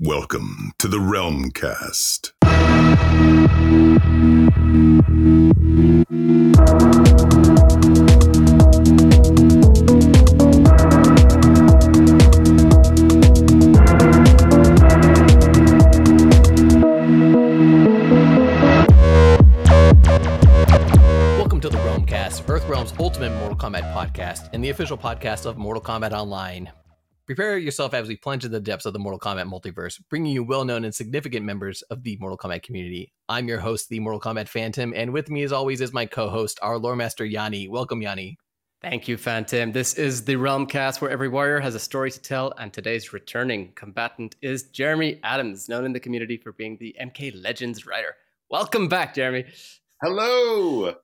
Welcome to the Realm Kast. Welcome to the Realm Kast, Earthrealm's ultimate Mortal Kombat podcast, and the official podcast of Mortal Kombat Online. Prepare yourself as we plunge into the depths of the Mortal Kombat multiverse, bringing you well known and significant members of the Mortal Kombat community. I'm your host, the Mortal Kombat Phantom, and with me, as always, is my co host, our lore master, Yanni. Welcome, Yanni. Thank you, Phantom. This is the Realm Kast where every warrior has a story to tell, and today's returning combatant is Jeremy Adams, known in the community for being the MK Legends writer. Welcome back, Jeremy. Hello.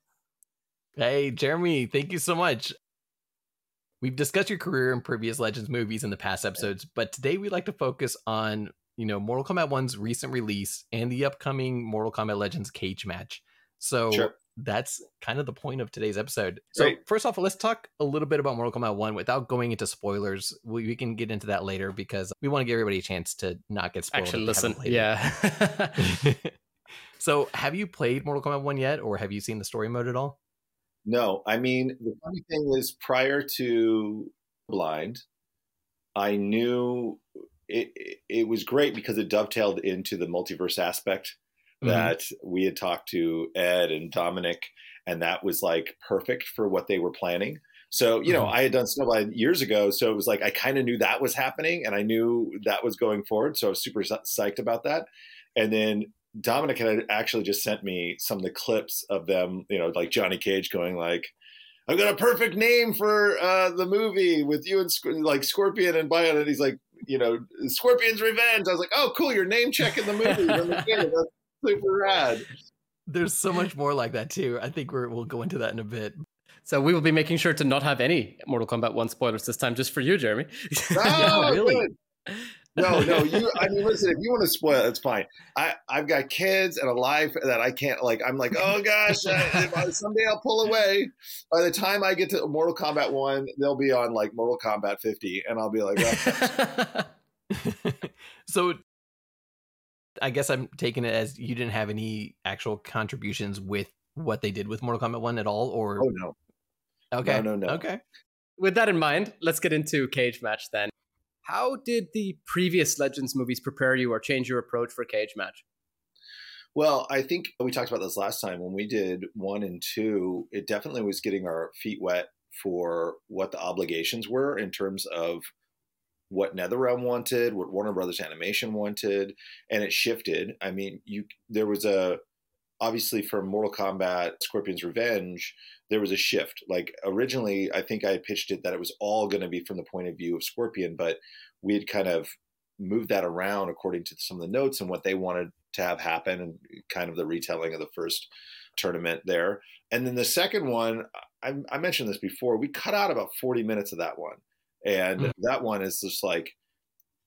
Hey, Jeremy, thank you so much. We've discussed your career in previous Legends movies in the past episodes, but today we'd like to focus on, you know, Mortal Kombat 1's recent release and the upcoming Mortal Kombat Legends cage match. So Sure. that's kind of the point of today's episode. So Great. first off, let's talk a little bit about Mortal Kombat 1 without going into spoilers. We, we can get into that later because we want to give everybody a chance to not get spoiled. Actually, listen. haven't played it. Yeah. so have you played Mortal Kombat 1 yet, or have you seen the story mode at all? No, I mean the funny thing is, prior to Blind, I knew it. It, it was great because it dovetailed into the multiverse aspect that we had talked to Ed and Dominic, and that was like perfect for what they were planning. So you know, Mhm. I had done Snowblind years ago, so it was like I kind of knew that was happening, and I knew that was going forward. So I was super psyched about that. And then Dominic had actually just sent me some of the clips of them, you know, like Johnny Cage going like, "I've got a perfect name for uh, the movie with you and like Scorpion and Bi-Han," and he's like, you know, Scorpion's Revenge. I was like, "Oh, cool! You're name checking the movie the. That's super rad." There's so much more like that too. I think we're, we'll go into that in a bit. so we will be making sure to not have any Mortal Kombat 1 spoilers this time, just for you, Jeremy. Oh, really? good. No, no. You, I mean, listen. If you want to spoil, it's fine. I, I've got kids and a life that I can't. Like, I'm like, oh gosh, I, someday I'll pull away. By the time I get to Mortal Kombat One, they'll be on like Mortal Kombat 50, and I'll be like, oh, so I guess I'm taking it as you didn't have any actual contributions with what they did with Mortal Kombat 1 at all, or oh no. okay, no, no. okay. With that in mind, let's get into Cage Match then. How did the previous Legends movies prepare you or change your approach for Cage Match? Well, I think we talked about this last time when we did one and two. It definitely was getting our feet wet for what the obligations were in terms of what NetherRealm wanted, what Warner Brothers Animation wanted, and it shifted. I mean, you there was a obviously from Mortal Kombat Scorpion's Revenge, there was a shift. Like originally, I think I had pitched it that it was all going to be from the point of view of Scorpion, but we had kind of moved that around according to some of the notes and what they wanted to have happen and kind of the retelling of the first tournament there. And then the second one, I, I mentioned this before, we cut out about 40 minutes of that one. And Mhm. that one is just like,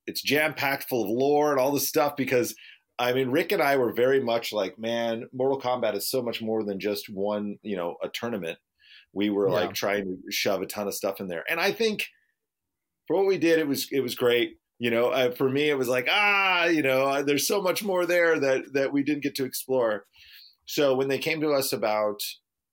it's jam packed full of lore and all this stuff because I mean, Rick and I were very much like, man, Mortal Kombat is so much more than just one, you know, a tournament. We were Yeah. like trying to shove a ton of stuff in there. And I think for what we did, it was, it was great you know uh, for me it was like ah you know uh, there's so much more there that that we didn't get to explore so when they came to us about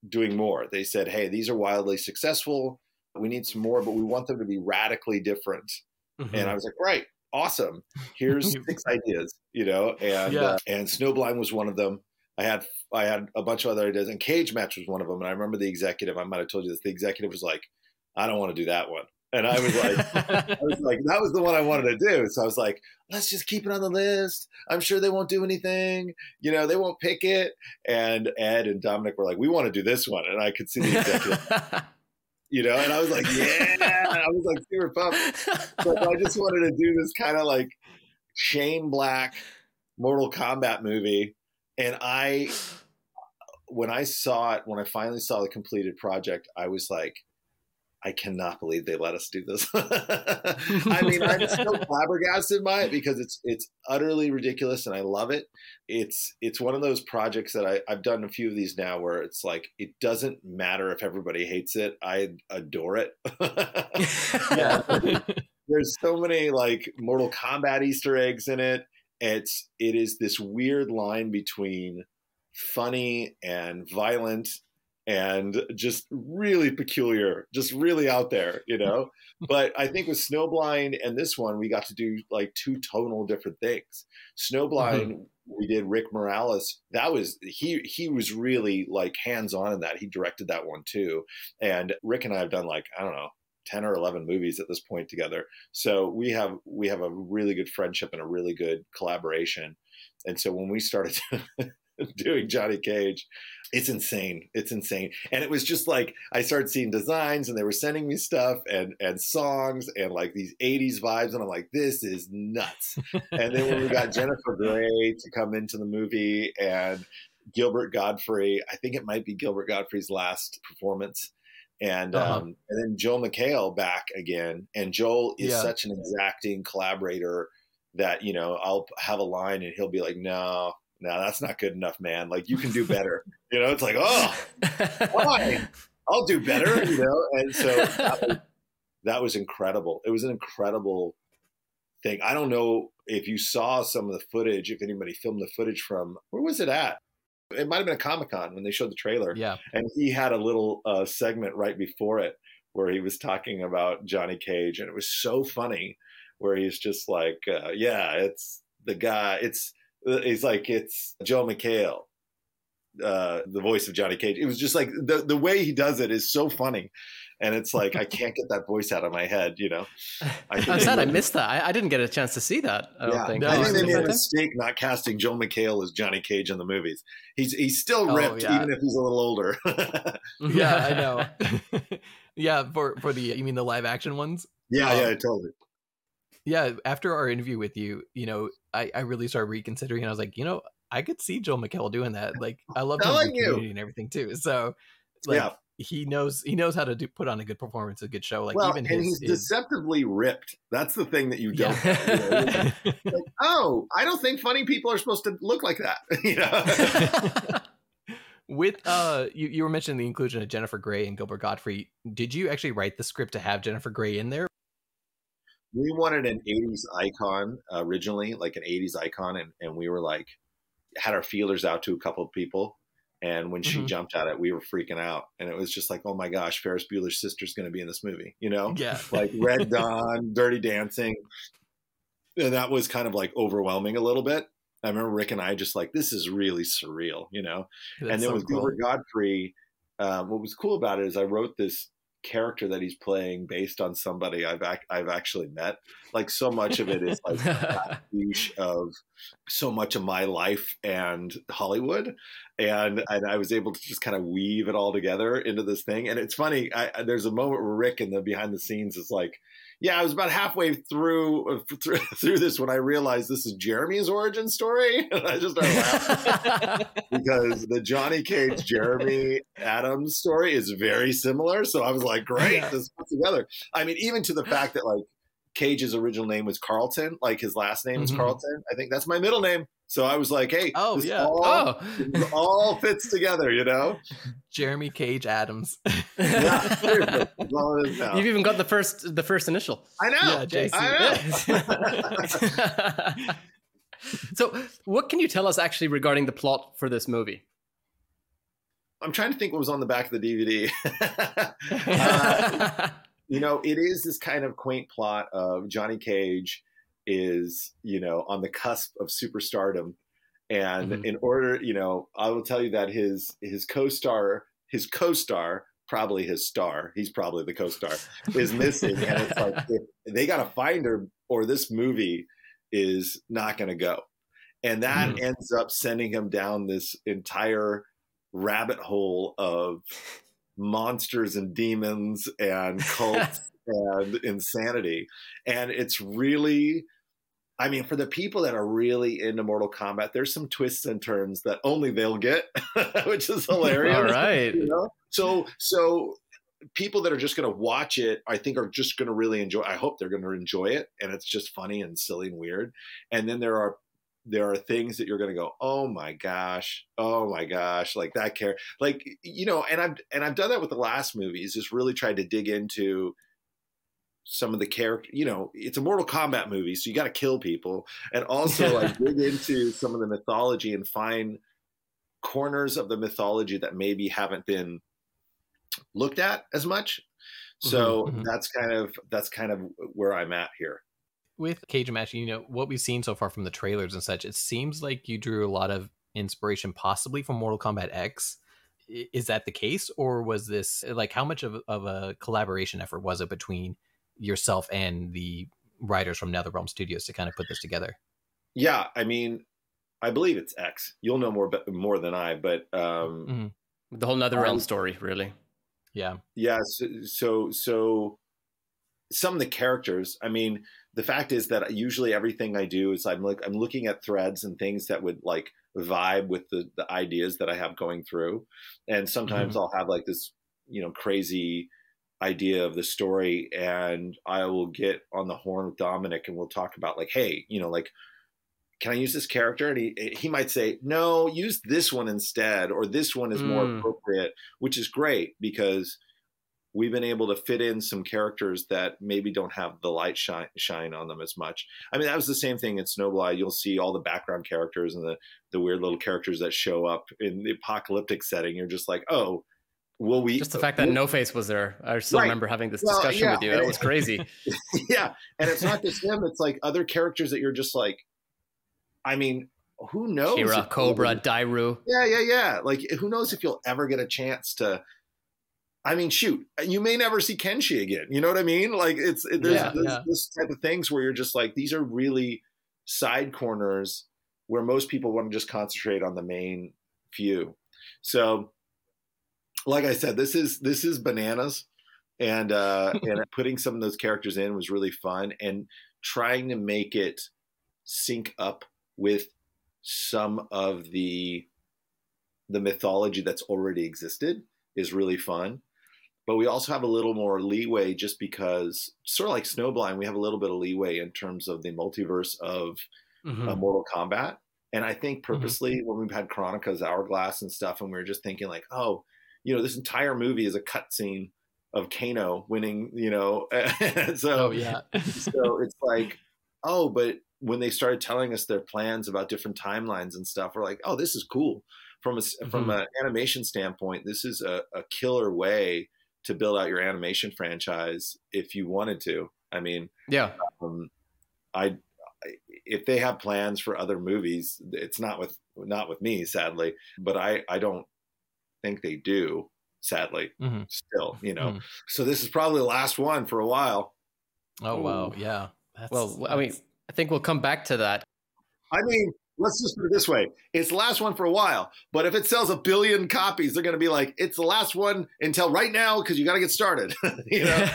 doing more they said hey these are wildly successful we need some more but we want them to be radically different Mhm. and i was like right awesome here's six ideas you know and Yeah. uh, and snowblind was one of them i had i had a bunch of other ideas and cage match was one of them and i remember the executive i might have told you this the executive was like i don't want to do that one and i was like I was like, that was the one I wanted to do. So I was like, let's just keep it on the list. I'm sure they won't do anything. You know, they won't pick it. And Ed and Dominic were like, we want to do this one. And I could see the executive, you know, and I was like, yeah. I was like super pumped. But I just wanted to do this kind of like Shane Black Mortal Kombat movie. And I, when I saw it, when I finally saw the completed project, I was like, I cannot believe they let us do this. I mean, I'm still flabbergasted by it because it's it's utterly ridiculous and I love it. It's it's one of those projects that I, I've done a few of these now where it's like it doesn't matter if everybody hates it. I adore it. yeah. there's so many like Mortal Kombat Easter eggs in it. It's it is this weird line between funny and violent and just really peculiar, just really out there, you know. but I think with Snowblind and this one, we got to do like two tonal different things. Snowblind, mm-hmm. we did Rick Morales. That was he he was really like hands on in that. He directed that one too. And Rick and I have done like I don't know 10 or 11 movies at this point together so we have we have a really good friendship and a really good collaboration and so when we started doing Johnny Cage. It's insane. It's insane. And it was just like I started seeing designs and they were sending me stuff and and songs and like these 80s vibes and I'm like this is nuts. and then when we got Jennifer Grey to come into the movie and Gilbert Gottfried, I think it might be Gilbert Gottfried's last performance. And uh-huh. um, and then Joel McHale back again. And Joel is yeah. such an exacting collaborator that you know I'll have a line and he'll be like, "No, no, that's not good enough, man. Like you can do better. you know, it's like, oh, fine, I'll do better. You know, and so that was, that was incredible. It was an incredible thing. I don't know if you saw some of the footage, if anybody filmed the footage from where was it at? It might have been a Comic Con when they showed the trailer. Yeah, and he had a little uh, segment right before it where he was talking about Johnny Cage, and it was so funny. Where he's just like, uh, yeah, it's the guy. It's He's like it's Joel McHale, uh, the voice of Johnny Cage. It was just like the the way he does it is so funny, and it's like I can't get that voice out of my head. You know, I am sad I missed that. I, I, didn't get a chance to see that. I yeah, don't think. No, I think they made a mistake not casting Joel McHale as Johnny Cage in the movies. He's he's still oh, ripped, oh, yeah. even if he's a little older. yeah, I know. yeah, for for the you mean the live action ones? Yeah, um, yeah, totally yeah, after our interview with you, you know, I, I really started reconsidering. I was like, you know, I could see Joel McHale doing that. Like, I love him and everything too. So, like, yeah. he knows he knows how to do put on a good performance, a good show. Like, well, even and his, he's his... deceptively ripped. That's the thing that you don't. Yeah. You know? like, oh, I don't think funny people are supposed to look like that. you know. with uh you, you were mentioning the inclusion of jennifer grey and gilbert Gottfried. did you actually write the script to have jennifer grey in there we wanted an 80s icon originally like an 80s icon and, and we were like had our feelers out to a couple of people and when mm-hmm. she jumped at it we were freaking out and it was just like oh my gosh ferris bueller's sister's going to be in this movie you know? Yeah. Like red dawn dirty dancing. And that was kind of like overwhelming a little bit. I remember rick and i just like this is really surreal you know? That's and then so with cool. gilbert gottfried um, what was cool about it is i wrote this character that he's playing based on somebody I've ac- I've actually met. Like so much of it is like of so much of my life and Hollywood, and and I was able to just kind of weave it all together into this thing. And it's funny. I, there's a moment where Rick in the behind the scenes is like, yeah, I was about halfway through uh, through, through this when I realized this is Jeremy's origin story, and I just started laughing because the Johnny Cage Jeremy Adams story is very similar. So I was like, great, yeah. this put together. I mean, even to the fact that like Cage's original name was Carlton, like his last name is mm-hmm. Carlton. I think that's my middle name. So I was like, hey, oh yeah, all, oh. all fits together, you know. Jeremy Cage Adams. yeah, You've even got the first the first initial. I know. Yeah, JC. I know. so, what can you tell us actually regarding the plot for this movie? I'm trying to think what was on the back of the DVD. uh, you know, it is this kind of quaint plot of Johnny Cage is you know on the cusp of superstardom and mm-hmm. in order you know i will tell you that his his co-star his co-star probably his star he's probably the co-star is missing and it's like they got to find her or this movie is not going to go and that mm-hmm. ends up sending him down this entire rabbit hole of monsters and demons and cults and insanity. And it's really, I mean, for the people that are really into Mortal Kombat, there's some twists and turns that only they'll get, which is hilarious. All right. You know? So, so people that are just going to watch it, I think, are just going to really enjoy. I hope they're going to enjoy it, and it's just funny and silly and weird. And then there are there are things that you're going to go, oh my gosh, oh my gosh, like that care, like you know. And I've and I've done that with the last movies. Just really tried to dig into some of the character. You know, it's a Mortal Kombat movie, so you got to kill people, and also like dig into some of the mythology and find corners of the mythology that maybe haven't been looked at as much. So Mhm, mhm. that's kind of that's kind of where I'm at here. With Cage Match, you know, what we've seen so far from the trailers and such, it seems like you drew a lot of inspiration possibly from Mortal Kombat X. Is that the case? Or was this like how much of, of a collaboration effort was it between yourself and the writers from NetherRealm Studios to kind of put this together? Yeah, I mean, I believe it's X. You'll know more be- more than I, but um, Mhm. The whole Nether Realm Um, story, really. Yeah. yeah. So, so so some of the characters. I mean, the fact is that usually everything I do is I'm like I'm looking at threads and things that would like vibe with the the ideas that I have going through, and sometimes I'll have like this you know crazy idea of the story and I will get on the horn with Dominic and we'll talk about like, hey, you know, like, can I use this character? And he he might say, no, use this one instead, or this one is more Mm. appropriate, which is great because we've been able to fit in some characters that maybe don't have the light shine shine on them as much. I mean, that was the same thing in Snowblind. You'll see all the background characters and the the weird little characters that show up in the apocalyptic setting. You're just like, oh, will we? Just the fact that No Face was there. I still Right. remember having this Well, discussion yeah, with you. That it- was crazy. yeah, and it's not just him; it's like other characters that you're just like, I mean, who knows? Kira, Cobra, Dairou. Yeah, yeah, yeah. Like, who knows if you'll ever get a chance to? I mean, shoot, you may never see Kenshi again. You know what I mean? Like, it's it, there's, Yeah, there's yeah. this type of things where you're just like, these are really side corners where most people want to just concentrate on the main few. So, like I said, this is this is bananas, and uh, and putting some of those characters in was really fun, and trying to make it sync up with some of the the mythology that's already existed is really fun. But we also have a little more leeway just because, sort of like Snowblind, we have a little bit of leeway in terms of the multiverse of Mhm. uh, Mortal Kombat. And I think Mm-hmm. purposely when we've had Kronika's Hourglass and stuff, and we were just thinking like, oh, you know, this entire movie is a cutscene of Kano winning, you know. so Oh yeah. so it's like, oh, but when they started telling us their plans about different timelines and stuff, we're like, oh, this is cool. From a from Mhm. an animation standpoint, this is a, a killer way to build out your animation franchise if you wanted to. I mean, Yeah. um, I I- if they have plans for other movies, it's not with not with me, sadly. But I I don't think they do, sadly. Mhm. Still, you know. Mhm. So this is probably the last one for a while. Oh wow. Yeah. That's, Well, I mean, I think we'll come back to that. I mean, let's just put it this way: it's the last one for a while. But if it sells a billion copies, they're going to be like, it's the last one until right now because you got to get started. you know,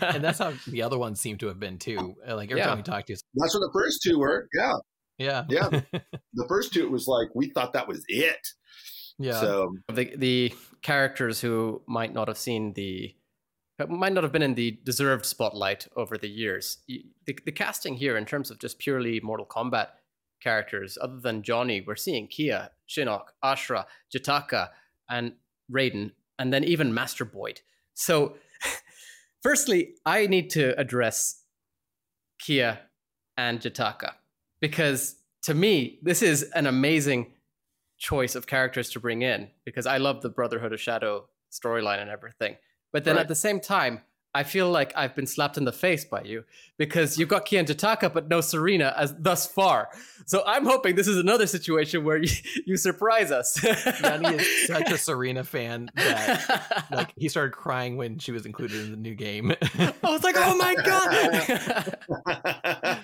and that's how the other ones seem to have been too. Uh, Like every Yeah. time we talk to you, that's what the first two were. Yeah, yeah, Yeah. the first two it was like we thought that was it. yeah. So the the characters who might not have seen the might not have been in the deserved spotlight over the years. The, the casting here, in terms of just purely Mortal Kombat characters, other than Johnny, we're seeing Kia, Shinnok, Ashrah, Jataaka, and Raiden, and then even Master Boyd. So, firstly, I need to address Kia and Jataaka because to me, this is an amazing choice of characters to bring in because I love the Brotherhood of Shadow storyline and everything. But then Right. at the same time, I feel like I've been slapped in the face by you because you've got Kia and Jataaka, but no Sareena as thus far. So I'm hoping this is another situation where you, you surprise us. Johnny is such a Sareena fan that like he started crying when she was included in the new game. I was like, oh my god!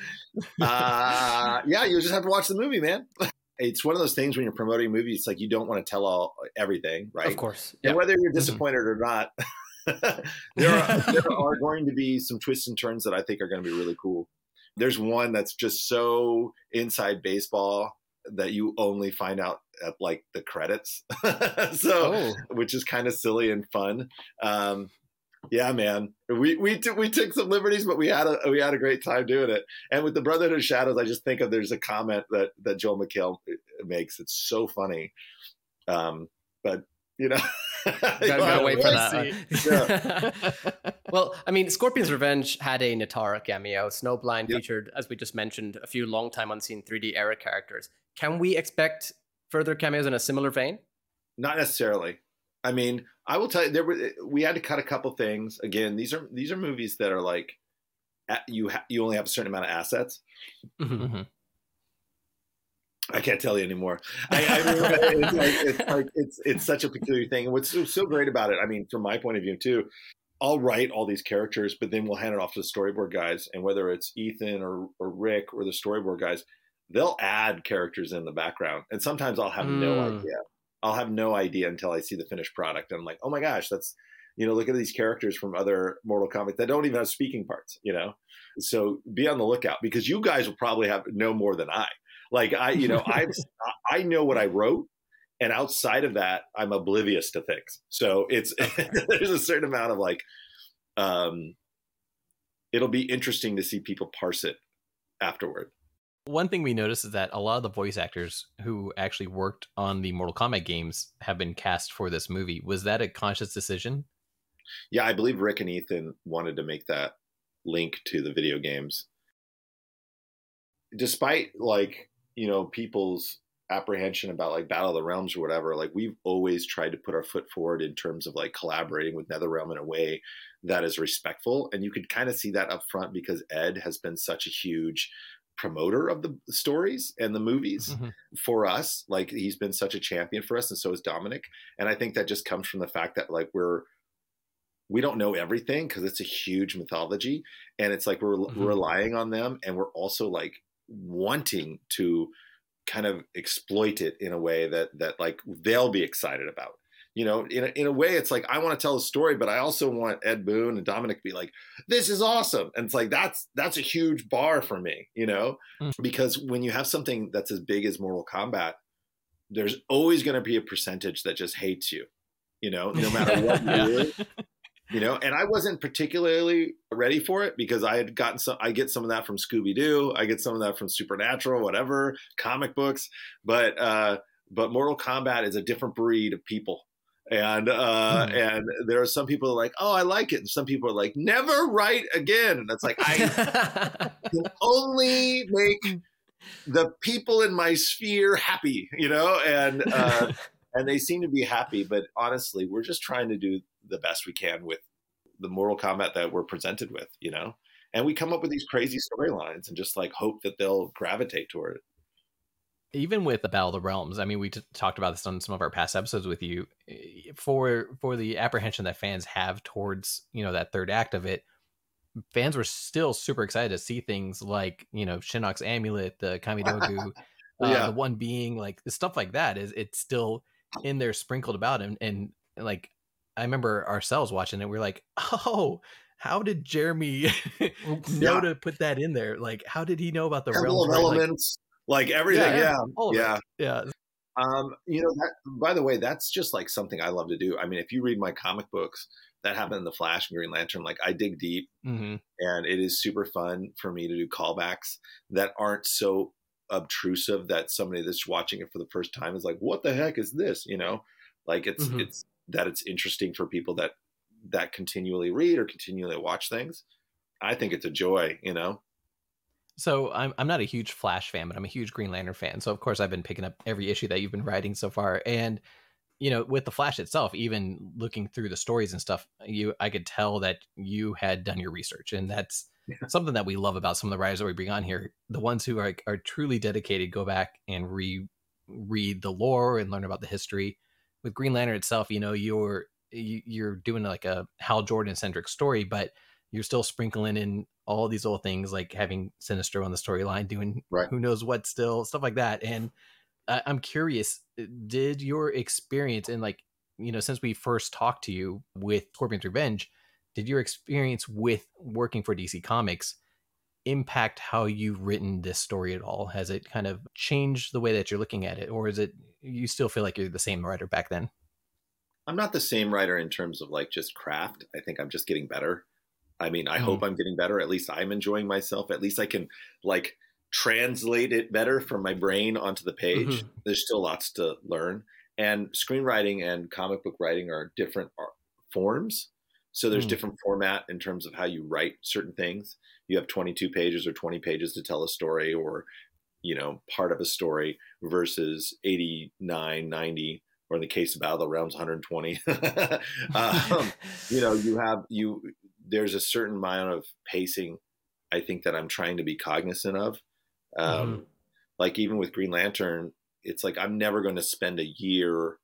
uh, yeah, you just have to watch the movie, man. It's one of those things when you're promoting a movie, it's like you don't want to tell all everything, right? Of course, And whether you're disappointed or not, there, are, there are going to be some twists and turns that I think are going to be really cool. There's one that's just so inside baseball that you only find out at like the credits. so, Oh, which is kind of silly and fun. Um, yeah, man, we we took we took some liberties, but we had a we had a great time doing it. And with the Brotherhood of Shadows, I just think of there's a comment that that Joel McHale makes. It's so funny. Um, but you know. Gotta, gotta wait for that. Yeah. well, I mean, Scorpion's Revenge had a Nitara cameo. Snowblind Yep. featured, as we just mentioned, a few long time unseen 3D era characters. Can we expect further cameos in a similar vein? Not necessarily. I mean, I will tell you, there were we had to cut a couple things. Again, these are these are movies that are like you ha- you only have a certain amount of assets. Mhm. I can't tell you anymore. I, I it's like it's like it's it's such a peculiar thing. And what's so, so great about it, I mean, from my point of view too, I'll write all these characters, but then we'll hand it off to the storyboard guys, and whether it's Ethan or or Rick or the storyboard guys, they'll add characters in the background, and sometimes I'll have no Mm. idea. I'll have no idea until I see the finished product, and I'm like, oh my gosh, that's you know, look at these characters from other Mortal Kombat that don't even have speaking parts, you know. So be on the lookout because you guys will probably have no more than I. Like I, you know, I've I know what I wrote, and outside of that, I'm oblivious to things. So it's there's a certain amount of like, um, it'll be interesting to see people parse it afterward. One thing we noticed is that a lot of the voice actors who actually worked on the Mortal Kombat games have been cast for this movie. Was that a conscious decision? Yeah, I believe Rick and Ethan wanted to make that link to the video games. Despite like, you know, people's apprehension about like Battle of the Realms or whatever, like we've always tried to put our foot forward in terms of like collaborating with NetherRealm in a way that is respectful. And you could kind of see that up front because Ed has been such a huge promoter of the stories and the movies Mhm. for us. Like he's been such a champion for us, and so is Dominic. And I think that just comes from the fact that like we're we don't know everything because it's a huge mythology, and it's like we're Mhm. relying on them, and we're also like wanting to kind of exploit it in a way that that like they'll be excited about. You know, in a, in a way, it's like I want to tell a story, but I also want Ed Boon and Dominic to be like, "This is awesome," and it's like that's that's a huge bar for me, you know, Mm. because when you have something that's as big as Mortal Kombat, there's always going to be a percentage that just hates you, you know, no matter what you do you know and i wasn't particularly ready for it because i had gotten some i get some of that from scooby-doo i get some of that from supernatural whatever comic books but uh but mortal kombat is a different breed of people and uh Hmm. and there are some people are like oh i like it and some people are like never write again and it's like i can only make the people in my sphere happy you know and uh and they seem to be happy. But honestly, we're just trying to do the best we can with the Mortal Kombat that we're presented with, you know. And we come up with these crazy storylines and just like hope that they'll gravitate toward it. even with the battle of the realms i mean we t- talked about this on some of our past episodes with you eh, for for the apprehension that fans have towards you know that third act of it fans were still super excited to see things like you know shinnok's amulet the kamidogu uh, Yeah. the one being like the stuff like that is it's still in there sprinkled about and and like i remember ourselves watching it we are like oh how did jeremy know Yeah. to put that in there like how did he know about the of right? Like, Elements, like, everything. Yeah, Yeah, all of it. yeah. yeah Um, you know, that, by the way, that's just like something I love to do. I mean, if you read my comic books, that happened in the Flash and Green Lantern. Like, I dig deep. hmm and it is super fun for me to do callbacks that aren't so obtrusive that somebody that's watching it for the first time is like what the heck is this you know like it's Mhm. it's that it's interesting for people that that continually read or continually watch things i think it's a joy you know So I'm I'm not a huge Flash fan, but I'm a huge Green Lantern fan. So of course I've been picking up every issue that you've been writing so far. And you know, with the Flash itself, even looking through the stories and stuff, you I could tell that you had done your research, and that's something that we love about some of the writers that we bring on here. The ones who are are truly dedicated go back and re read the lore and learn about the history. With Green Lantern itself, you know, you're you- you're doing like a Hal Jordan centric story, but you're still sprinkling in all these little things like having Sinestro on the storyline, doing Right. who knows what still stuff like that. And I I'm curious, uh, did your experience in like you know since we first talked to you with Scorpion's Revenge, did your experience with working for DC Comics impact how you've written this story at all? Has it kind of changed the way that you're looking at it, or is it you still feel like you're the same writer back then? i'm not the same writer in terms of like just craft i think i'm just getting better i mean i hope i'm getting better at least i'm enjoying myself at least i can like translate it better from my brain onto the page Mhm. there's still lots to learn and screenwriting and comic book writing are different forms. So there's Mm. different format in terms of how you write certain things. You have 22 pages or 20 pages to tell a story or, you know, part of a story versus 89, 90, or in the case of Battle of Realms, 120. um, you know, you have, you, there's a certain amount of pacing I think that I'm trying to be cognizant of. Um, Like even with Green Lantern, it's like I'm never going to spend a year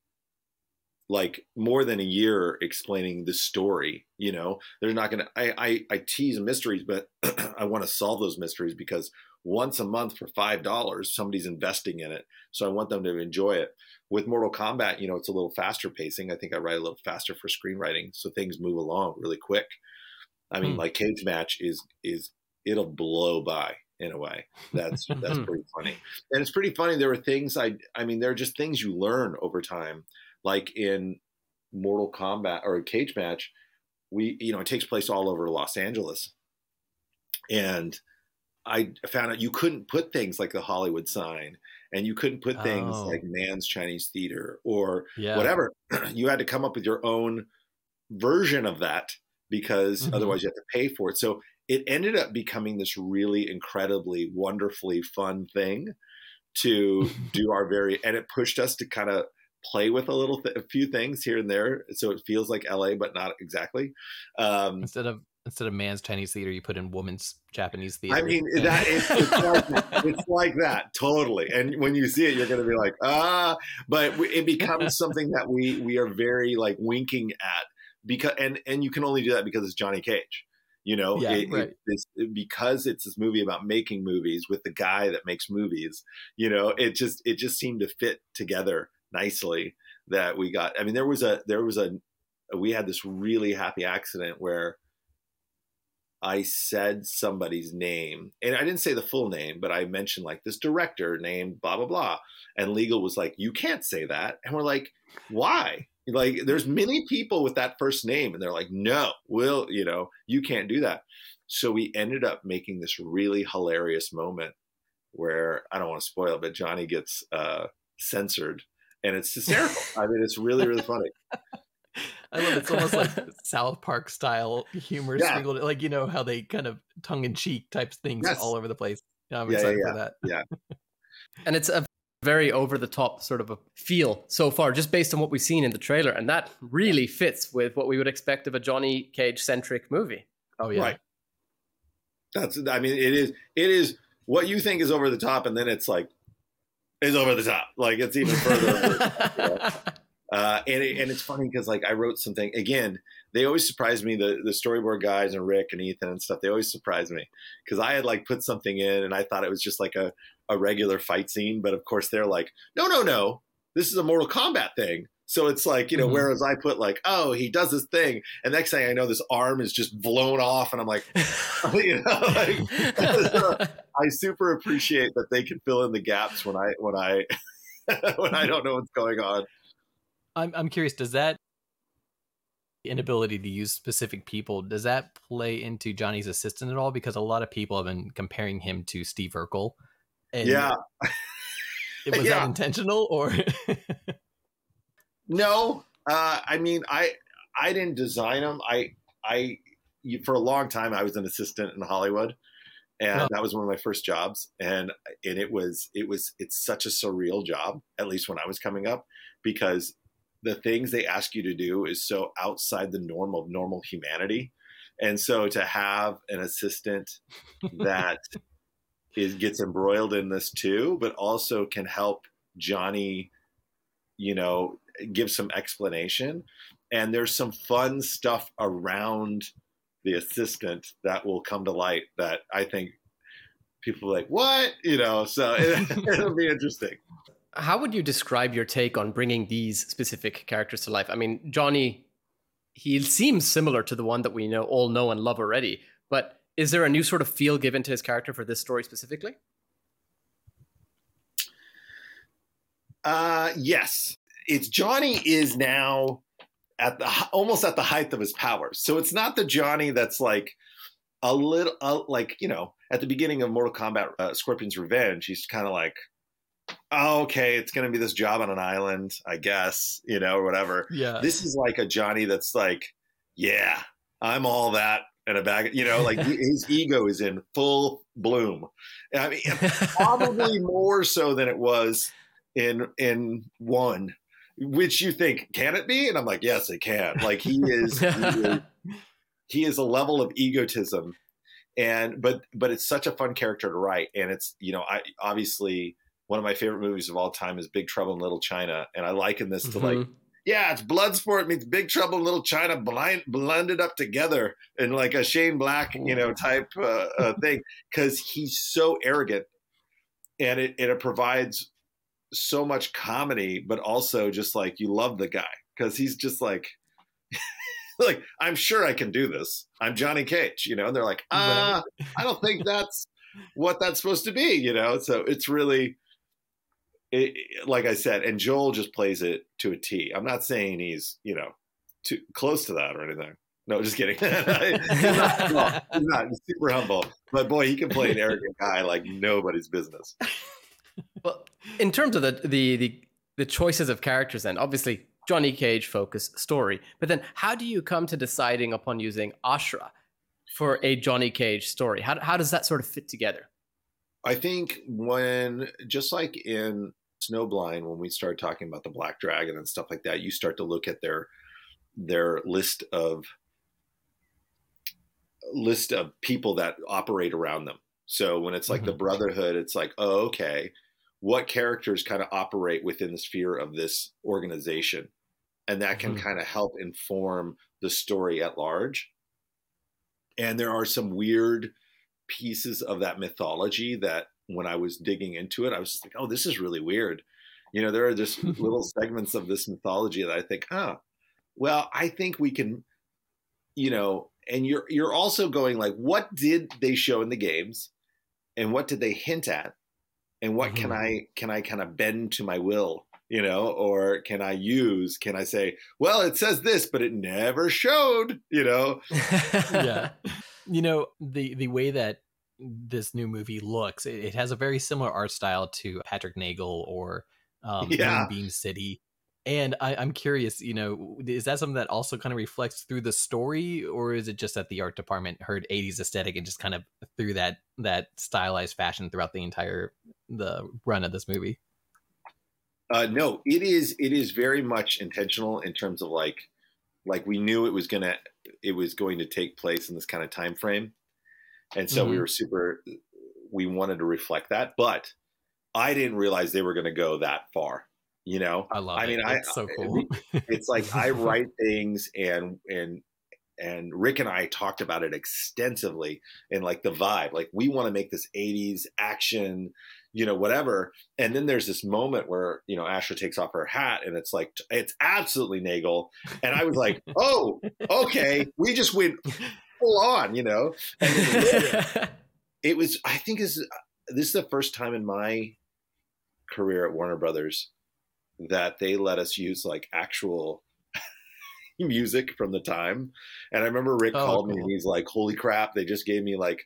like more than a year explaining the story you know? They're not gonna i i, I tease mysteries but i want to solve those mysteries because once a month for five dollars somebody's investing in it. So i want them to enjoy it. With mortal kombat you know it's a little faster pacing. I think i write a little faster for screenwriting so things move along really quick. I mean Hmm. like cage match is is it'll blow by in a way. That's that's Mhm. pretty funny. And it's pretty funny there were things i i mean there are just things you learn over time like in Mortal Kombat or a Cage Match, we you know it takes place all over Los Angeles, and I found out you couldn't put things like the Hollywood sign, and you couldn't put things Oh. like Mann's Chinese Theater or Yeah. whatever. you had to come up with your own version of that because Mhm. otherwise you have to pay for it. So it ended up becoming this really incredibly wonderfully fun thing to do our very and it pushed us to kind of play with a little th- a few things here and there so it feels like LA but not exactly. Um Instead of instead of man's Chinese theater, you put in woman's Japanese theater. I mean that it's, it's, like, it's like that. Totally. And when you see it you're going to be like ah. But it becomes something that we we are very like winking at because and and you can only do that because it's Johnny Cage you know? Yeah, it, right. it- it's because it's this movie about making movies with the guy that makes movies you know it just it just seemed to fit together nicely that we got i mean there was a there was a we had this really happy accident where i said somebody's name and i didn't say the full name but i mentioned like this director named blah blah blah and legal was like you can't say that and we're like why? Like there's many people with that first name and they're like no will you know you can't do that. So we ended up making this really hilarious moment where i don't want to spoil but johnny gets uh censored and it's hysterical i mean it's really really funny I love it. It's almost like South Park style humor, Yeah. sprinkled- like you know how they kind of tongue in cheek types things Yes. all over the place. Yeah, I'm Yeah, excited yeah, for that. Yeah, and it's a very over the top sort of a feel so far, just based on what we've seen in the trailer, and that really fits with what we would expect of a Johnny Cage centric movie. Oh yeah, Right. that's i mean it is it is what you think is over the top and then it's like is over the top like it's even further over the top. Uh, and, it, and it's funny because like I wrote something again. They always surprise me. The the storyboard guys and Rick and Ethan and stuff. They always surprise me because I had like put something in and I thought it was just like a a regular fight scene, but of course they're like, no, no, no, this is a Mortal Kombat thing. So it's like you know, Mhm. whereas I put like, oh, he does this thing, and next thing I know, this arm is just blown off, and I'm like, you know, like, I super appreciate that they can fill in the gaps when I when I when I don't know what's going on. I'm I'm curious. Does that inability to use specific people does that play into Johnny's assistant at all? Because a lot of people have been comparing him to Steve Urkel. And Yeah, was Yeah. that intentional or? No, uh, I mean, I I didn't design them. I I for a long time I was an assistant in Hollywood, and Oh. that was one of my first jobs. And and it was it was it's such a surreal job, at least when I was coming up, because the things they ask you to do is so outside the norm of normal humanity. And so to have an assistant that is gets embroiled in this too, but also can help Johnny, you know, give some explanation. And there's some fun stuff around the assistant that will come to light that I think people are like, what? You know, so it, it'll be interesting. How would you describe your take on bringing these specific characters to life? I mean, Johnny, he seems similar to the one that we know all know and love already, but is there a new sort of feel given to his character for this story specifically? Uh, yes, it's Johnny is now at the almost at the height of his powers. So it's not the Johnny that's like a little uh, like you know at the beginning of Mortal Kombat uh, Scorpion's Revenge. He's kind of like oh, okay, it's going to be this job on an island, I guess, you know, or whatever. Yeah. This is like a Johnny that's like, yeah, I'm all that and a bag, you know, like his ego is in full bloom. I mean, probably more so than it was in in one, which you think can it be? And I'm like, yes, it can. Like he is, he is, he is a level of egotism, and but but it's such a fun character to write, and it's you know, I obviously one of my favorite movies of all time is Big Trouble in Little China, and I liken this to like Mhm. yeah, it's blood Bloodsport meets Big Trouble in Little China blind, blended up together in like a Shane Black, you know, type uh, uh, thing because he's so arrogant, and it and it provides so much comedy, but also just like you love the guy because he's just like. like I'm sure I can do this. I'm Johnny Cage, you know. And they're like, ah, I don't think that's what that's supposed to be, you know. So it's really, it, like I said, and Joel just plays it to a T. I'm not saying he's, you know, too close to that or anything. No, just kidding. he's, not, no, he's not. He's super humble, but boy, he can play an arrogant guy like nobody's business. Well, in terms of the, the the the choices of characters, then obviously Johnny Cage focus story, but then how do you come to deciding upon using Ashrah for a Johnny Cage story? How how does that sort of fit together? I think when, just like in Snowblind, when we start talking about the Black Dragon and stuff like that, you start to look at their their list of list of people that operate around them. So when it's like mm-hmm. the Brotherhood, it's like, oh, okay, what characters kind of operate within the sphere of this organization, and that can Mhm. kind of help inform the story at large. And there are some weird pieces of that mythology that when I was digging into it, I was just like, oh, this is really weird. You know, there are just little segments of this mythology that I think, huh, well, I think we can, you know, and you're you're also going like, what did they show in the games, and what did they hint at, and what can Mhm. I can I kind of bend to my will, you know, or can I use? Can I say, well, it says this, but it never showed, you know? yeah. You know, the the way that this new movie looks, it, it has a very similar art style to Patrick Nagel or um, Yeah. Moonbeam City. And I, I'm curious, you know, is that something that also kind of reflects through the story, or is it just that the art department heard '80s aesthetic and just kind of threw that that stylized fashion throughout the entire the run of this movie? Uh, no, it is. It is very much intentional in terms of like, like we knew it was gonna, it was going to take place in this kind of time frame, and so we Mhm. were super. We wanted to reflect that, but I didn't realize they were going to go that far. You know, I love I it. mean, I- it's so cool. it's like I write things and and and Rick and I talked about it extensively and like the vibe like we want to make this 80s action you know whatever and then there's this moment where you know Ashrah takes off her hat and it's like it's absolutely Nagel and I was like oh okay we just went full on you know it was I think is uh, this is the first time in my career at Warner Brothers that they let us use like actual music from the time. And I remember Rick Oh, called me and he's like, "Holy crap! They just gave me like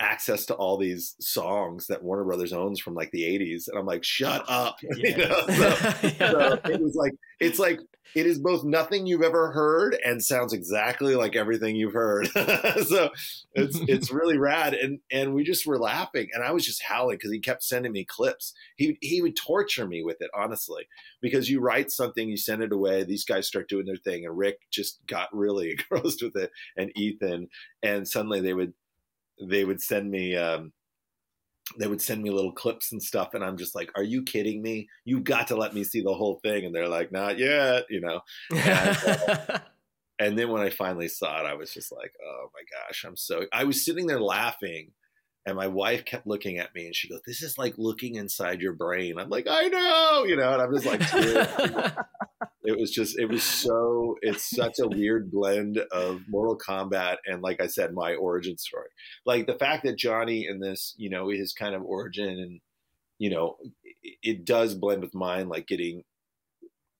access to all these songs that Warner Brothers owns from like the '80s." And I'm like, "Shut up!" you know? So, so it was like it's like it is both nothing you've ever heard and sounds exactly like everything you've heard. so it's it's really rad. And and we just were laughing, and I was just howling because he kept sending me clips. He he would torture me with it, honestly, because you write something, you send it away, these guys start doing their thing, and Rick just got really engrossed with it, and Ethan, and suddenly they would they would send me. Um, they would send me little clips and stuff and i'm just like are you kidding me you got to let me see the whole thing and they're like not yet you know and then when i finally saw it i was just like oh my gosh i'm so i was sitting there laughing and my wife kept looking at me and she goes this is like looking inside your brain i'm like i know you know and i'm just like. it was just it was so it's such a weird blend of mortal kombat and like i said my origin story like the fact that johnny in this you know his kind of origin and you know it, does blend with mine like getting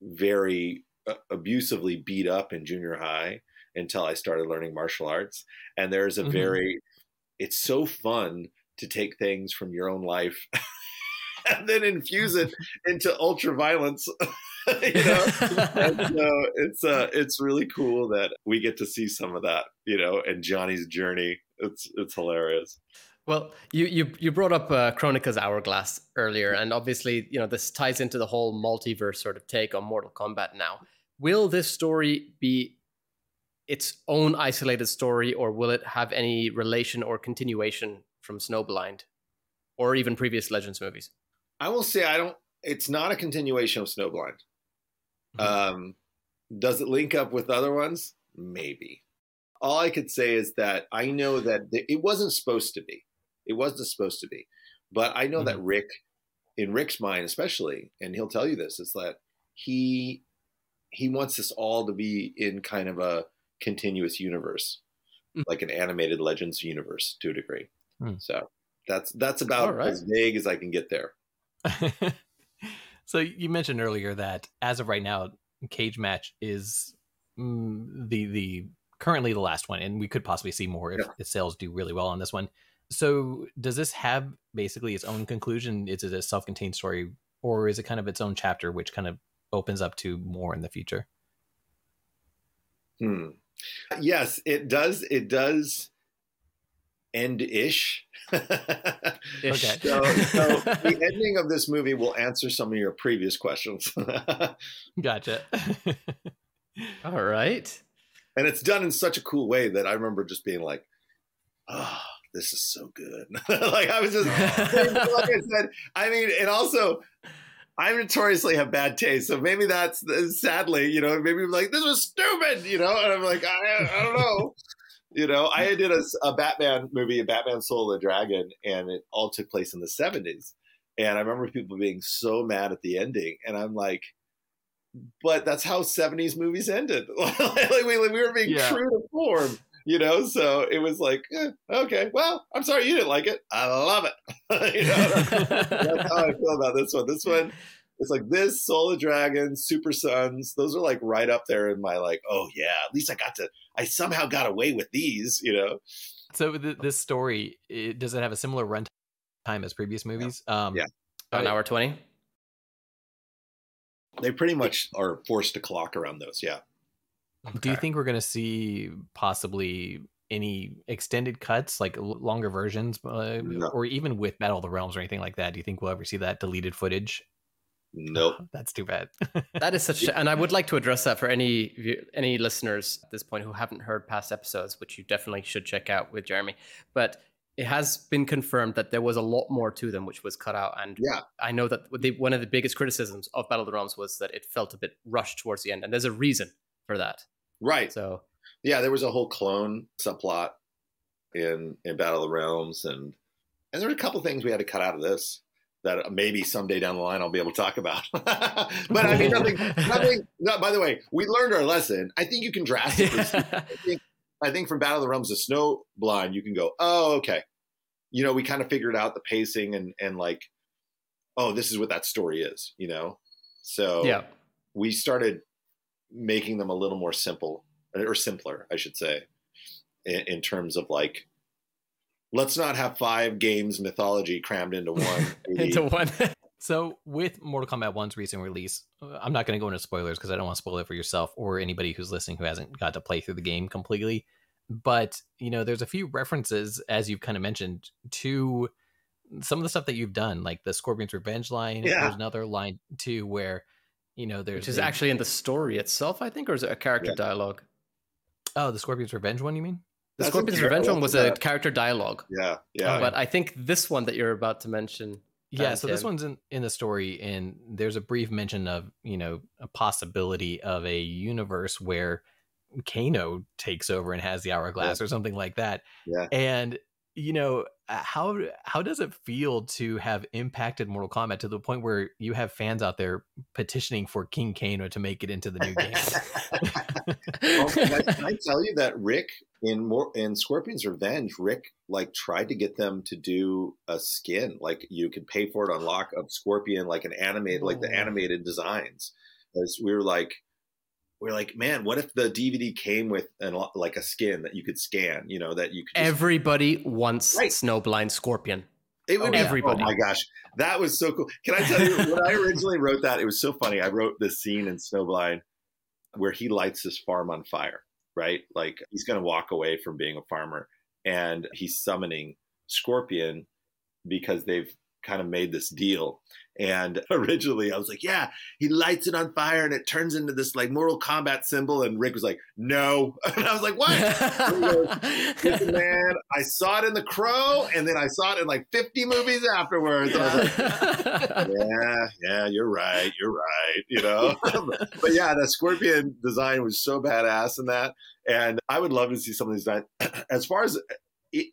very uh, abusively beat up in junior high until i started learning martial arts and there's a Mhm. very it's so fun to take things from your own life and then infuse it into ultra violence. you know, and so it's uh, it's really cool that we get to see some of that, you know, and Johnny's journey. It's it's hilarious. Well, you you you brought up uh, Kronika's Hourglass earlier, and obviously, you know, this ties into the whole multiverse sort of take on Mortal Kombat. Now, will this story be its own isolated story, or will it have any relation or continuation from Snowblind, or even previous Legends movies? I will say I don't. It's not a continuation of Snowblind. Mhm. Um, does it link up with other ones? Maybe. All I could say is that I know that th- it wasn't supposed to be. It wasn't supposed to be. But I know that Rick, in Rick's mind especially, and he'll tell you this, is that he he wants this all to be in kind of a continuous universe, Mm. like an animated Legends universe to a degree. Mm. So that's that's about right. as vague as I can get there. so you mentioned earlier that as of right now, Cage Match is mm, the the currently the last one, and we could possibly see more if Yeah. its sales do really well on this one. So does this have basically its own conclusion? Is it a self-contained story, or is it kind of its own chapter, which kind of opens up to more in the future? Hmm. Yes, it does. It does end ish. Ish. Okay. So, so the ending of this movie will answer some of your previous questions. Gotcha. All right. and it's done in such a cool way that I remember just being like, oh, this is so good. like I was just, like I said, I mean, and also, I notoriously have bad taste, so maybe that's sadly, you know, maybe I'm like this was stupid, you know, and I'm like, I, I don't know, you know, I did a, a Batman movie, a Batman Soul of the Dragon, and it all took place in the '70s, and I remember people being so mad at the ending, and I'm like, but that's how '70s movies ended, like we, we were being Yeah. true to form. You know, so it was like, eh, okay, well, I'm sorry you didn't like it. I love it. you know, that's how I feel about this one. This one, it's like this, Soul of Dragons, Super Sons. Those are like right up there in my like, oh yeah, at least I got to, I somehow got away with these, you know. so th- this story it, does it have a similar run time as previous movies? Um, Yeah. An hour twenty. They pretty much are forced to clock around those. Yeah. Do you think we're going to see possibly any extended cuts, like l- longer versions, uh, No. or even with Battle of the Realms or anything like that? Do you think we'll ever see that deleted footage? Nope. That's too bad. That is such, and I would like to address that for any view- any listeners at this point who haven't heard past episodes, which you definitely should check out with Jeremy. But it has been confirmed that there was a lot more to them, which was cut out. And Yeah. I know that the, one of the biggest criticisms of Battle of the Realms was that it felt a bit rushed towards the end, and there's a reason for that. Right. So Yeah. There was a whole clone subplot in in Battle of the Realms, and and there were a couple things we had to cut out of this that maybe someday down the line I'll be able to talk about. but I mean, nothing. Nothing. No, by the way, we learned our lesson. I think you can drastically. I think, I think from Battle of the Realms of Snow Blind, you can go, oh, okay. You know, we kind of figured out the pacing and and like, oh, this is what that story is. You know, so yeah, we started making them a little more simple or simpler, I should say, in, in terms of like, let's not have five games mythology crammed into one. into one. so, with Mortal Kombat 1's recent release, uh, I'm not going to go into spoilers because I don't want to spoil it for yourself or anybody who's listening who hasn't got to play through the game completely. But, you know, there's a few references, as you've kind of mentioned, to some of the stuff that you've done, like the Scorpion's Revenge line. Yeah. There's another line, too, where, you know, there's which is a- actually in the story itself, I think, or is it a character Yeah. dialogue? Oh, the Scorpion's Revenge one, you mean? The That's Scorpion's Revenge one was a that's a- character dialogue, yeah, yeah. but I think this one that you're about to mention, Yeah, Thank so this one's in, in the story, and there's a brief mention of, you know, a possibility of a universe where Kano takes over and has the hourglass or something like that. Yeah. And, you know, uh, how how does it feel to have impacted Mortal Kombat to the point where you have fans out there petitioning for King Kano to make it into the new game? Well, can, I, can I tell you that Rick in more in Scorpion's Revenge, Rick like tried to get them to do a skin, like you could pay for it on lock of Scorpion, like an animated, like the Oh. animated designs. As we were like, we are like, man, what if the DVD came with an like a skin that you could scan, you know, that you could just, Everybody wants Right. Snowblind Scorpion. It would Oh, be. Everybody. Oh my gosh, that was so cool. Can I tell you when I originally wrote that? It was so funny. I wrote this scene in Snowblind where he lights his farm on fire. Right, like he's going to walk away from being a farmer, and he's summoning Scorpion because they've kind of made this deal. And originally, I was like, "Yeah, he lights it on fire, and it turns into this like Mortal Kombat symbol." And Rick was like, "No," and I was like, "What?" Listen, man, I saw it in The Crow, and then I saw it in like 50 movies afterwards. Was like, yeah, yeah, you're right, you're right, you know. but yeah, the Scorpion design was so badass in that, and I would love to see some of these done. As far as it,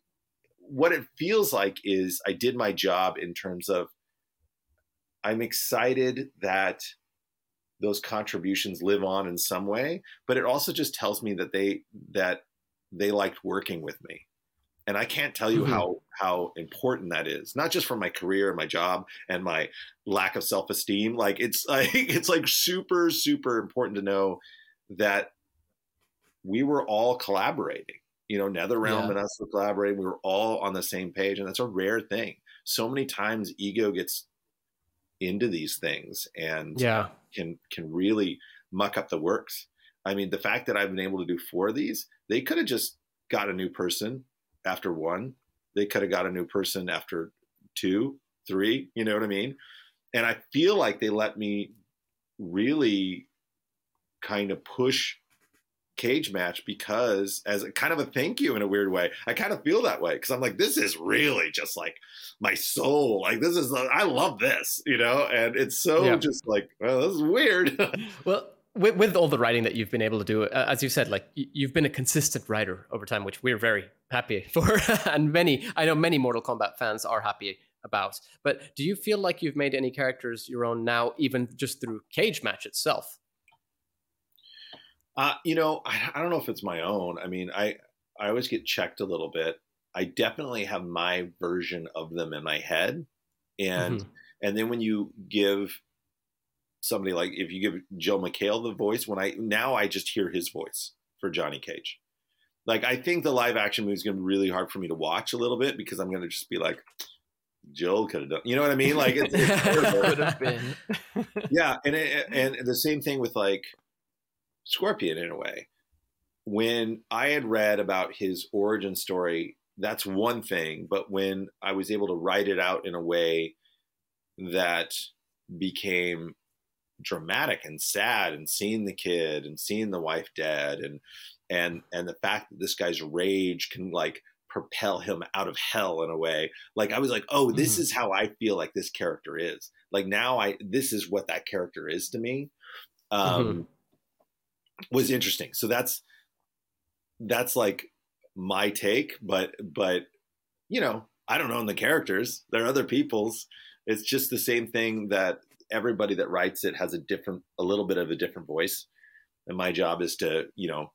what it feels like is, I did my job in terms of I'm excited that those contributions live on in some way, but it also just tells me that they that they liked working with me. And I can't tell you Mhm. how how important that is, not just for my career and my job and my lack of self-esteem. Like it's like it's like super, super important to know that we were all collaborating. You know, NetherRealm Yeah. and us were collaborating. We were all on the same page, and that's a rare thing. So many times ego gets into these things and yeah. can can really muck up the works. I mean, the fact that I've been able to do four of these, they could have just got a new person after one. They could have got a new person after two, three. You know what I mean? And I feel like they let me really kind of push cage match because as a kind of a thank you in a weird way i kind of feel that way because i'm like this is really just like my soul like this is i love this you know and it's so Yeah. just like well this is weird Well, with, with all the writing that you've been able to do, uh, as you said, like you've been a consistent writer over time, which we're very happy for, and many I know many Mortal Kombat fans are happy about. But do you feel like you've made any characters your own now, even just through Cage Match itself? Uh, you know, I, I don't know if it's my own. I mean, I I always get checked a little bit. I definitely have my version of them in my head, and Mhm. and then when you give somebody like if you give Joel McHale the voice, when I now I just hear his voice for Johnny Cage. Like I think the live action movie is going to be really hard for me to watch a little bit because I'm going to just be like, Joel could have done. You know what I mean? Like it's, it's terrible Could have been. yeah and it, and the same thing with like scorpion in a way. When i had read about his origin story that's one thing but when i was able to write it out in a way that became dramatic and sad and seeing the kid and seeing the wife dead and and and the fact that this guy's rage can like propel him out of hell in a way. Like i was like oh this Mhm. is how i feel like this character is. Like now i this is what that character is to me. Um was interesting. So that's that's like my take but but you know i don't own the characters. They're other people's. It's just the same thing that everybody that writes it has a different a little bit of a different voice. And my job is to you know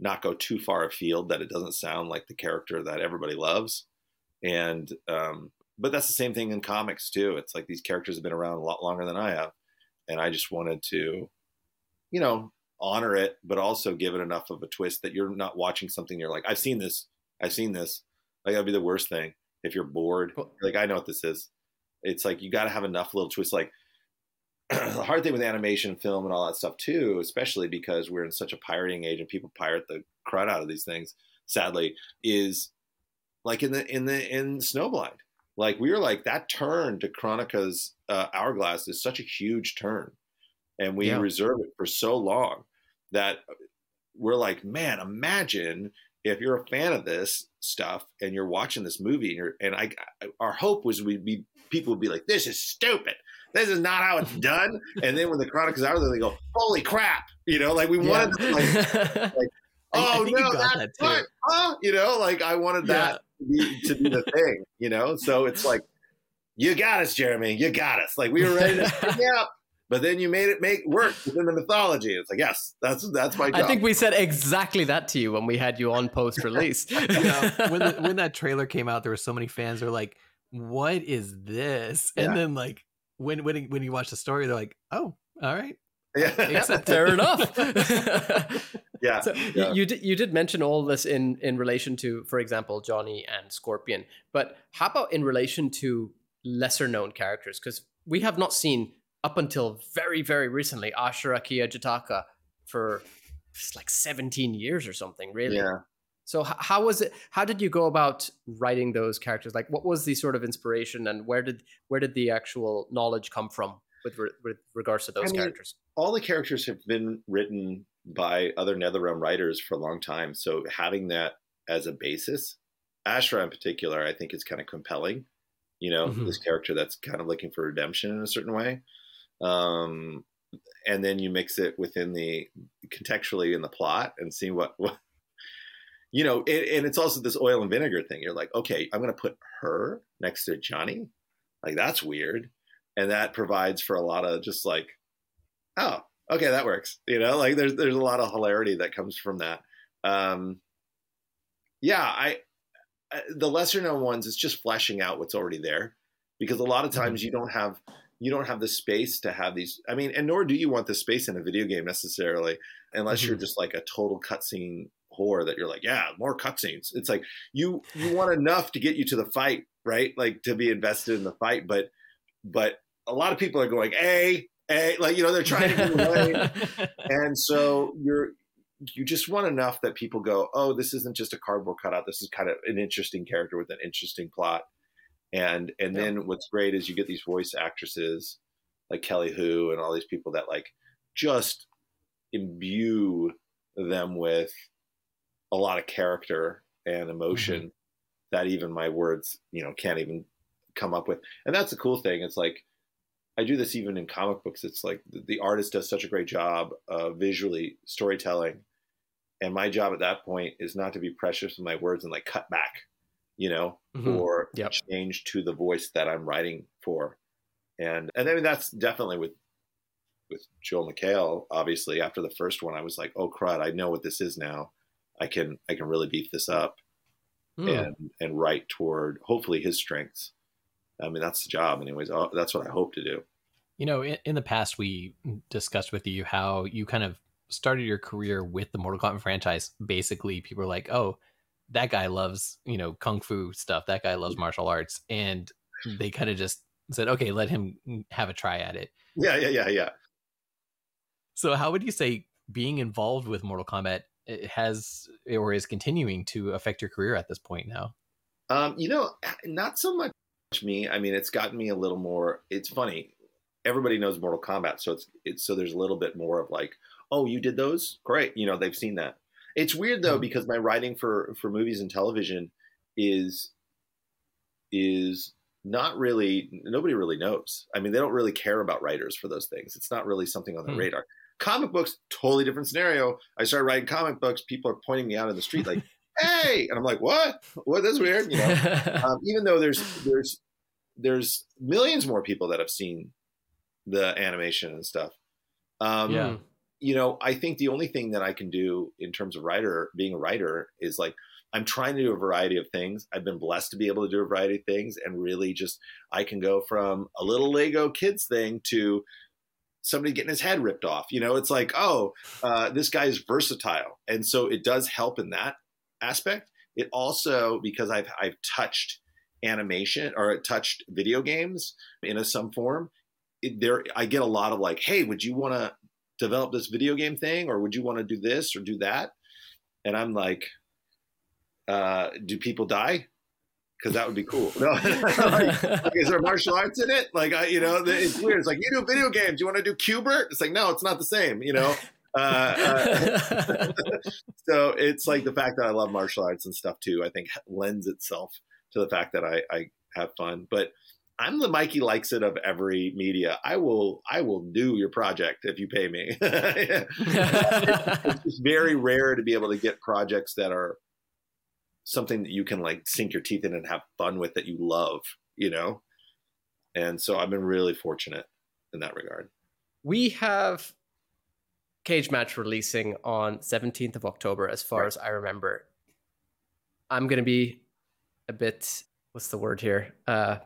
not go too far afield that it doesn't sound like the character that everybody loves. And um but that's the same thing in comics too. It's like these characters have been around a lot longer than i have. And i just wanted to you know honor it but also give it enough of a twist that you're not watching something you're like i've seen this. I've seen this. Like that'd be the worst thing if you're bored. Well- like i know what this is. It's like you got to have enough little twists like the hard thing with animation film and all that stuff too especially because we're in such a pirating age and people pirate the crud out of these things sadly is like in the in the in snowblind. Like we were like that turn to Kronika's uh, hourglass is such a huge turn and we Yeah. reserve it for so long that we're like man imagine if you're a fan of this stuff and you're watching this movie and you're and i our hope was we'd be people would be like this is stupid this is not how it's done and then when the chronicles there they go holy crap you know like we wanted to like I oh no, that's that, what? Huh? You know, like I wanted that to, be, to be the thing. You know, so it's like, you got us, Jeremy. You got us. Like we were ready to up, but then you made it make work within the mythology. It's like, yes, that's that's my job. I think we said exactly that to you when we had you on post release. yeah, when the, when that trailer came out, there were so many fans who were like, "What is this?" And Yeah. then like when when when you watch the story, they're like, "Oh, all right." yeah. Except Fair enough. Yeah. So yeah. you did you did mention all this in in relation to, for example, Johnny and Scorpion. But how about in relation to lesser known characters? Because we have not seen up until very very recently Ashrah Kia Jataaka for like 17 years or something, really. yeah. So how was it? How did you go about writing those characters? Like, what was the sort of inspiration, and where did where did the actual knowledge come from with re- with regards to those I mean, characters? all the characters have been written by other NetherRealm writers for a long time. So having that as a basis, Ashrah in particular, I think is kind of compelling. You know, Mhm. this character that's kind of looking for redemption in a certain way. Um, and then you mix it within the contextually in the plot and see what, what you know, it, and it's also this oil and vinegar thing. You're like, okay, I'm going to put her next to Johnny. Like, that's weird. And that provides for a lot of just like, oh, okay, that works. You know, like there's there's a lot of hilarity that comes from that. Um, yeah, I I- the lesser known ones is just fleshing out what's already there because a lot of times you don't have you don't have the space to have these. I mean, and nor do you want the space in a video game necessarily, unless you're Mhm. just like a total cutscene whore that you're like, yeah, more cutscenes. It's like you you want enough to get you to the fight, right? Like to be invested in the fight, but but a lot of people are going, a a like you know they're trying to get away and so you're you just want enough that people go oh this isn't just a cardboard cutout this is kind of an interesting character with an interesting plot and and Yeah. then what's great is you get these voice actresses like Kelly Hu and all these people that like just imbue them with a lot of character and emotion mm-hmm. that even my words you know can't even come up with. And that's the cool thing. It's like I do this even in comic books. It's like the, the artist does such a great job of visually storytelling, and my job at that point is not to be precious with my words and like cut back, you know, Mhm. or Yep. change to the voice that I'm writing for. And and I mean that's definitely with with Joel McHale. Obviously, after the first one, I was like, oh crud, I know what this is now. I can I can really beef this up Hmm. and and write toward hopefully his strengths. I mean that's the job, anyways. Uh, That's what I hope to do. You know, in, in the past, we discussed with you how you kind of started your career with the Mortal Kombat franchise. Basically, people are like, "Oh, that guy loves you know kung fu stuff. That guy loves martial arts," and they kind of just said, "Okay, let him have a try at it." Yeah, yeah, yeah, yeah. So, how would you say being involved with Mortal Kombat has or is continuing to affect your career at this point now? Um, you know, not so much me. I mean, it's gotten me a little more. It's funny. Everybody knows Mortal Kombat, so it's it's so there's a little bit more of like, oh, you did those, great. You know, they've seen that. It's weird though Mhm. because my writing for for movies and television is is not really nobody really knows. I mean, they don't really care about writers for those things. It's not really something on the Hmm. radar. Comic books, totally different scenario. I started writing comic books. People are pointing me out in the street like, "Hey," and I'm like, "What? What? That's weird." You know um, even though there's there's there's millions more people that have seen the animation and stuff. Um, Yeah. You know, I think the only thing that I can do in terms of writer, being a writer, is like I'm trying to do a variety of things. I've been blessed to be able to do a variety of things, and really just I can go from a little Lego kids thing to somebody getting his head ripped off. You know, it's like, oh, uh, this guy is versatile, and so it does help in that aspect. It also because I've I've touched animation or touched video games in a some form. It, there, I get a lot of like, hey, would you want to develop this video game thing, or would you want to do this or do that? And I'm like, uh, do people die? Because that would be cool. No, like, is there martial arts in it? Like, I, you know, it's weird. It's like you do video games. You want to do Q*bert? It's like, no, it's not the same. You know. Uh, uh, so it's like the fact that I love martial arts and stuff too. I think lends itself to the fact that I, I have fun. But I'm the Mikey likes it of every media. I will I will do your project if you pay me. it's just very rare to be able to get projects that are something that you can like sink your teeth in and have fun with that you love, you know? And so I've been really fortunate in that regard. we have Cage Match releasing on 17th of October, as far Right. as I remember. I'm going to be a bit, what's the word here? Uh,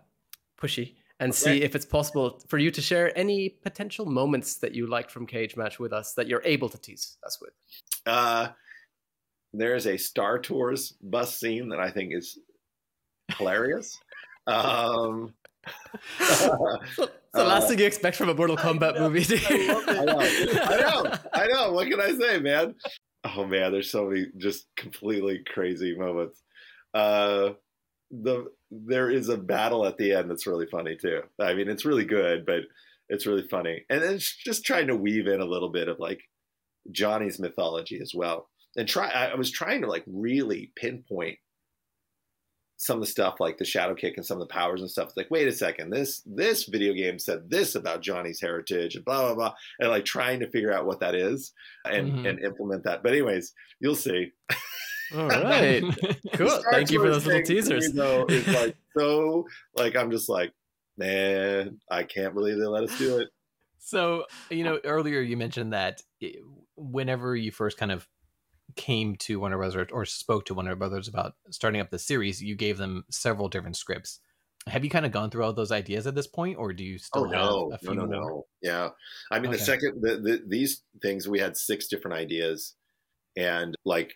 pushy and see if it's possible for you to share any potential moments that you liked from Cage Match with us that you're able to tease us with. Uh, there's a Star Tours bus scene that I think is hilarious. Um, the last uh, thing you expect from a Mortal Kombat movie. I know, I know, I know. What can I say, man? Oh man, there's so many just completely crazy moments. Uh, the there is a battle at the end that's really funny too. I mean, it's really good, but it's really funny, and it's just trying to weave in a little bit of like Johnny's mythology as well. And try, I was trying to like really pinpoint some of the stuff like the shadow kick and some of the powers and stuff. It's like, wait a second, this this video game said this about Johnny's heritage and blah blah blah, and like trying to figure out what that is and Mhm. and implement that. But anyways, you'll see. All right. Cool. Thank you for those little thing to me, teasers. though, is like so like I'm just like, man, I can't believe they let us do it. So, you know, earlier you mentioned that eh, whenever you first kind of came to Warner Brothers or, or spoke to Warner Brothers about starting up the series, you gave them several different scripts. Have you kind of gone through all those ideas at this point, or do you still Oh no, have a few no, no, more? no. Yeah, I mean Okay. the second the, the, these things we had six different ideas, and like,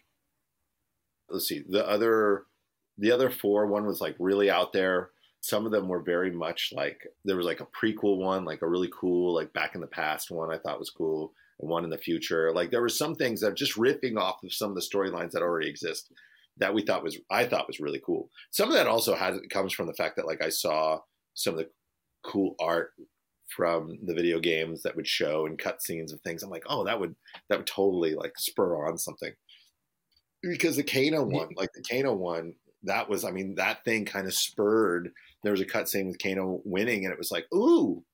let's see, the other the other four one was like really out there. Some of them were very much like there was like a prequel one, like a really cool like back in the past one I thought was cool, and one in the future. Like there were some things that just ripping off of some of the storylines that already exist that we thought was I thought was really cool. Some of that also has comes from the fact that like I saw some of the cool art from the video games that would show and cut scenes of things. I'm like, oh, that would that would totally like spur on something. Because the Kano one, like the Kano one, that was, I mean, that thing kind of spurred. There was a cut scene with Kano winning, and it was like, ooh,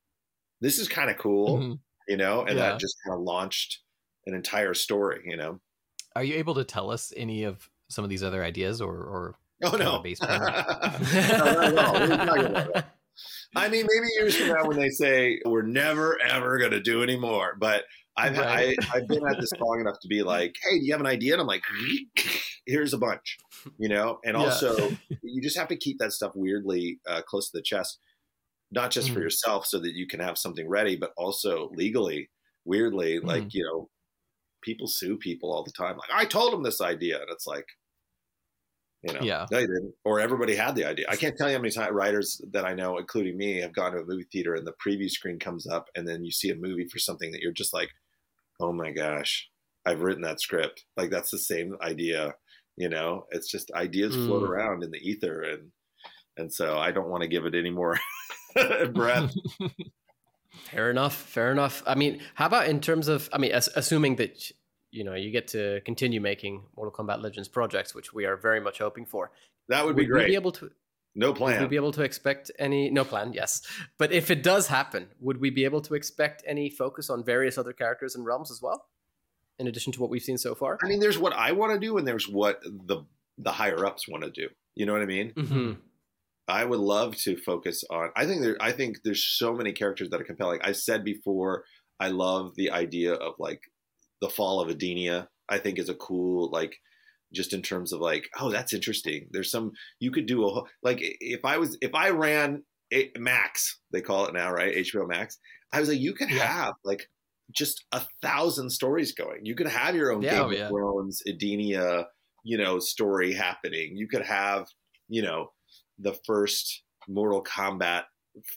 this is kind of cool, Mhm. you know, and Yeah. that just kind of launched an entire story, you know. Are you able to tell us any of some of these other ideas, or, or Oh no, base. No, not at all. We're not gonna do that. I mean, maybe years from now when they say we're never ever going to do anymore, but I've Right. I, I've been at this long enough to be like, hey, do you have an idea? And I'm like, here's a bunch, you know. And Yeah. also, you just have to keep that stuff weirdly uh, close to the chest, not just for Mhm. yourself, so that you can have something ready, but also legally, weirdly, Mm-hmm. like you know, people sue people all the time. Like, I told them this idea, and it's like. You know, Yeah. no, you didn't. Or everybody had the idea. I can't tell you how many time writers that I know, including me, have gone to a movie theater and the preview screen comes up, and then you see a movie for something that you're just like, "Oh my gosh, I've written that script." Like that's the same idea. You know, it's just ideas float Mm. around in the ether, and and so I don't want to give it any more breath. Fair enough. Fair enough. I mean, how about in terms of? I mean, as, assuming that you know you get to continue making Mortal Kombat Legends projects, which we are very much hoping for. That would be great. be able to? No plan. Would we be able to expect any? No plan. Yes, but if it does happen, would we be able to expect any focus on various other characters and realms as well, in addition to what we've seen so far? I mean, there's what I want to do, and there's what the the higher ups want to do. You know what I mean? Mm-hmm. I would love to focus on. I think there. I think there's so many characters that are compelling. I said before, I love the idea of like the fall of Edenia. I think is a cool like, just in terms of like, oh, that's interesting. There's some you could do a whole- like if I was if I ran a, Max, they call it now, right? HBO Max. I was like, you could Yeah. have like just a thousand stories going. You could have your own Yeah. Game Oh, of yeah. Thrones, Edenia, you know, story happening. You could have, you know, the first Mortal Kombat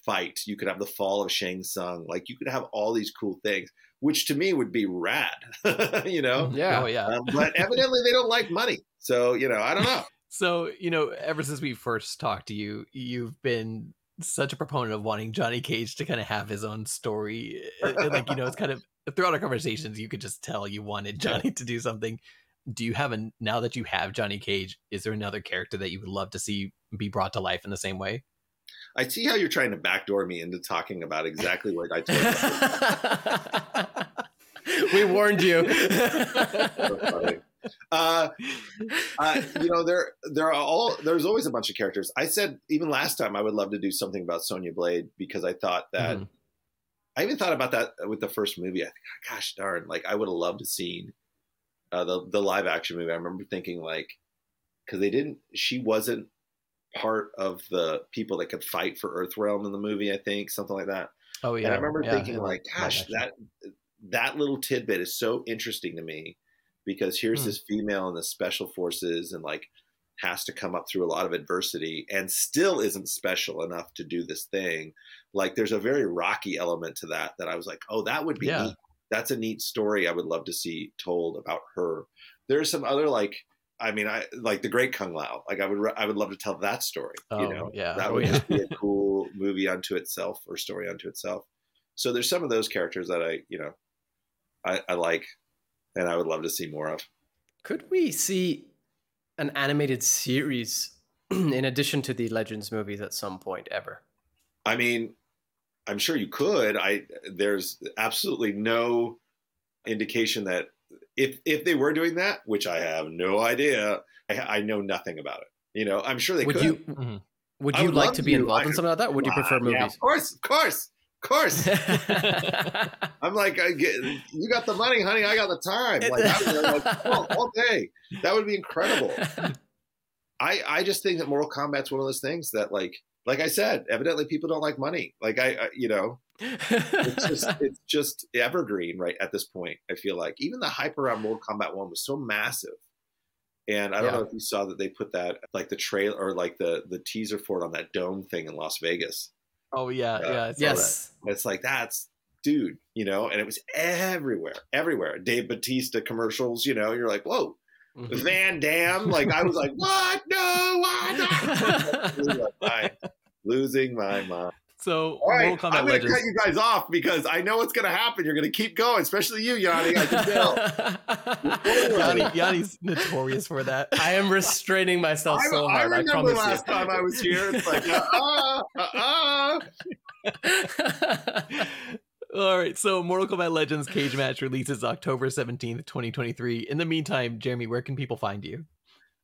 fight. You could have the fall of Shang Tsung. Like you could have all these cool things, which to me would be rad. you know, Yeah. Oh yeah. um, but evidently they don't like money. So you know, I don't know. So, you know, ever since we first talked to you, you've been such a proponent of wanting Johnny Cage to kind of have his own story. And, and, like, you know, it's kind of throughout our conversations, you could just tell you wanted Johnny to do something. Do you have a now that you have Johnny Cage, is there another character that you would love to see be brought to life in the same way? I see how you're trying to backdoor me into talking about exactly what I told you. We warned you. So. Uh, uh, you know, there there are all there's always a bunch of characters. I said even last time I would love to do something about Sonya Blade because I thought that Mhm. I even thought about that with the first movie. I think, gosh darn, like I would have loved to seen uh, the the live action movie. I remember thinking like because they didn't, she wasn't part of the people that could fight for Earthrealm in the movie. I think something like that. Oh yeah. and I remember yeah, thinking in like, gosh, that that little tidbit is so interesting to me because here's Hmm. this female in the special forces and like has to come up through a lot of adversity and still isn't special enough to do this thing. Like there's a very rocky element to that that I was like, oh, that would be Yeah. neat. That's a neat story I would love to see told about her. There's some other like I mean, I like the Great Kung Lao. Like I would, I would love to tell that story. Oh, you know, yeah. that Oh, would yeah. just be a cool movie unto itself or story unto itself. So there's some of those characters that I, you know, I, I like, and I would love to see more of. Could we see an animated series in addition to the Legends movies at some point ever? I mean, I'm sure you could. I there's absolutely no indication that if if they were doing that, which I have no idea, I, I know nothing about it. You know, I'm sure they would could. you Mhm. would you would like to be involved I- in something like that? Would you prefer Ah, yeah, movies? of course, of course, of course. I'm like, I get, you got the money, honey. I got the time. Like, I would, like all day. That would be incredible. I I just think that Mortal Kombat's one of those things that, like, like I said, evidently people don't like money. Like I, I you know, it's just it's just evergreen right at this point. I feel like even the hype around Mortal Kombat One was so massive. And I don't Yeah. know if you saw that they put that like the trailer or like the the teaser for it on that dome thing in Las Vegas. Oh yeah, yeah. Saw yes. It's like that's dude, you know, and it was everywhere, everywhere. Dave Batista commercials, you know, you're like, whoa, Mhm. Van Damme. Like I was like, what? No. I'm losing my mind. That. So All right, Mortal Kombat I'm going to cut you guys off because I know what's going to happen. You're going to keep going, especially you, Yanni. I can tell. Yanni, Yanni's notorious for that. I am restraining myself I, so hard. I, remember promise last you. time I was here. It's like, uh, uh, uh. All right, so Mortal Kombat Legends Cage Match releases October 17th, 2023. In the meantime, Jeremy, where can people find you?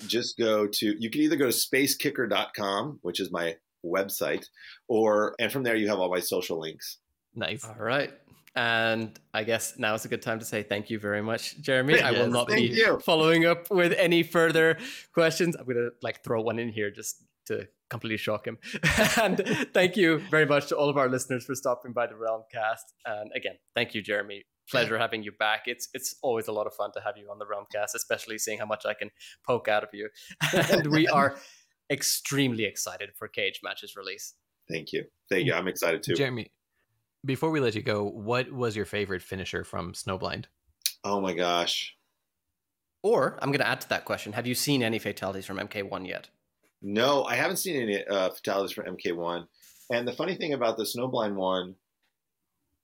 Just go to, you can either go to spacekicker.com, which is my website, or, and from there you have all my social links. Nice. All right. And I guess now is a good time to say thank you very much, Jeremy. I will not be you. following up with any further questions. I'm gonna like throw one in here just to completely shock him. and thank you very much to all of our listeners for stopping by the Realm Kast. And again, thank you, Jeremy. Pleasure having you back. It's it's always a lot of fun to have you on the Realm Kast, especially seeing how much I can poke out of you. and we are extremely excited for Cage Match's release. Thank you. Thank you. I'm excited too. Jeremy, before we let you go, what was your favorite finisher from Snowblind? Oh my gosh. Or I'm going to add to that question: Have you seen any fatalities from MK1 yet? No, I haven't seen any uh, fatalities from MK1. And the funny thing about the Snowblind one,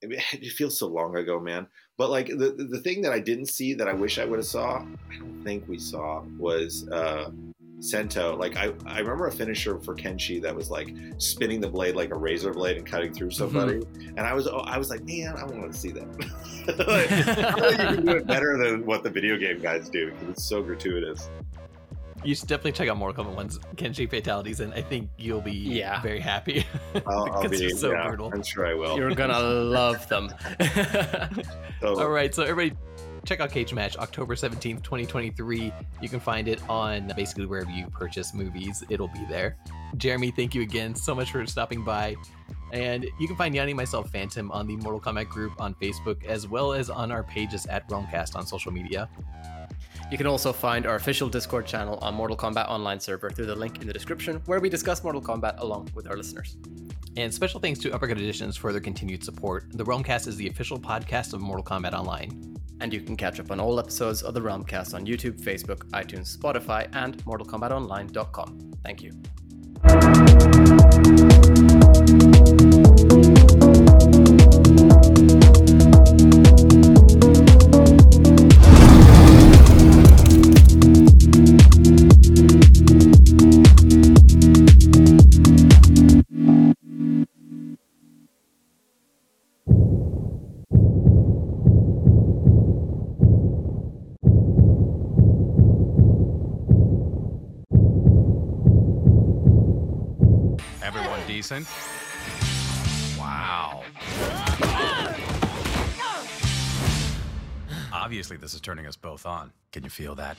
it, it feels so long ago, man. But like the the the thing that I didn't see that I wish I would have saw, I don't think we saw was uh, Sento. Like I I remember a finisher for Kenshi that was like spinning the blade like a razor blade and cutting through mm-hmm. somebody. And I was oh, I was like, man, I want to see that. like, I think you can do it better than what the video game guys do because it's so gratuitous. You should definitely check out Mortal Kombat 1's Kenshi fatalities, and I think you'll be Yeah. very happy. I'll, I'll Because be they're so yeah, brutal. I'm sure I will. You're gonna love them. Totally. All right, so everybody check out Cage Match October 17th, 2023. You can find it on basically wherever you purchase movies, it'll be there. Jeremy, thank you again so much for stopping by. And you can find Yanni myself, Phantom, on the Mortal Kombat group on Facebook, as well as on our pages at Realm Kast on social media. You can also find our official Discord channel on Mortal Kombat Online server through the link in the description, where we discuss Mortal Kombat along with our listeners. And special thanks to Uppercut Editions for their continued support. The Realm Kast is the official podcast of Mortal Kombat Online. And you can catch up on all episodes of the Realm Kast on YouTube, Facebook, iTunes, Spotify, and MortalKombatOnline.com. Thank you. This is turning us both on. Can you feel that?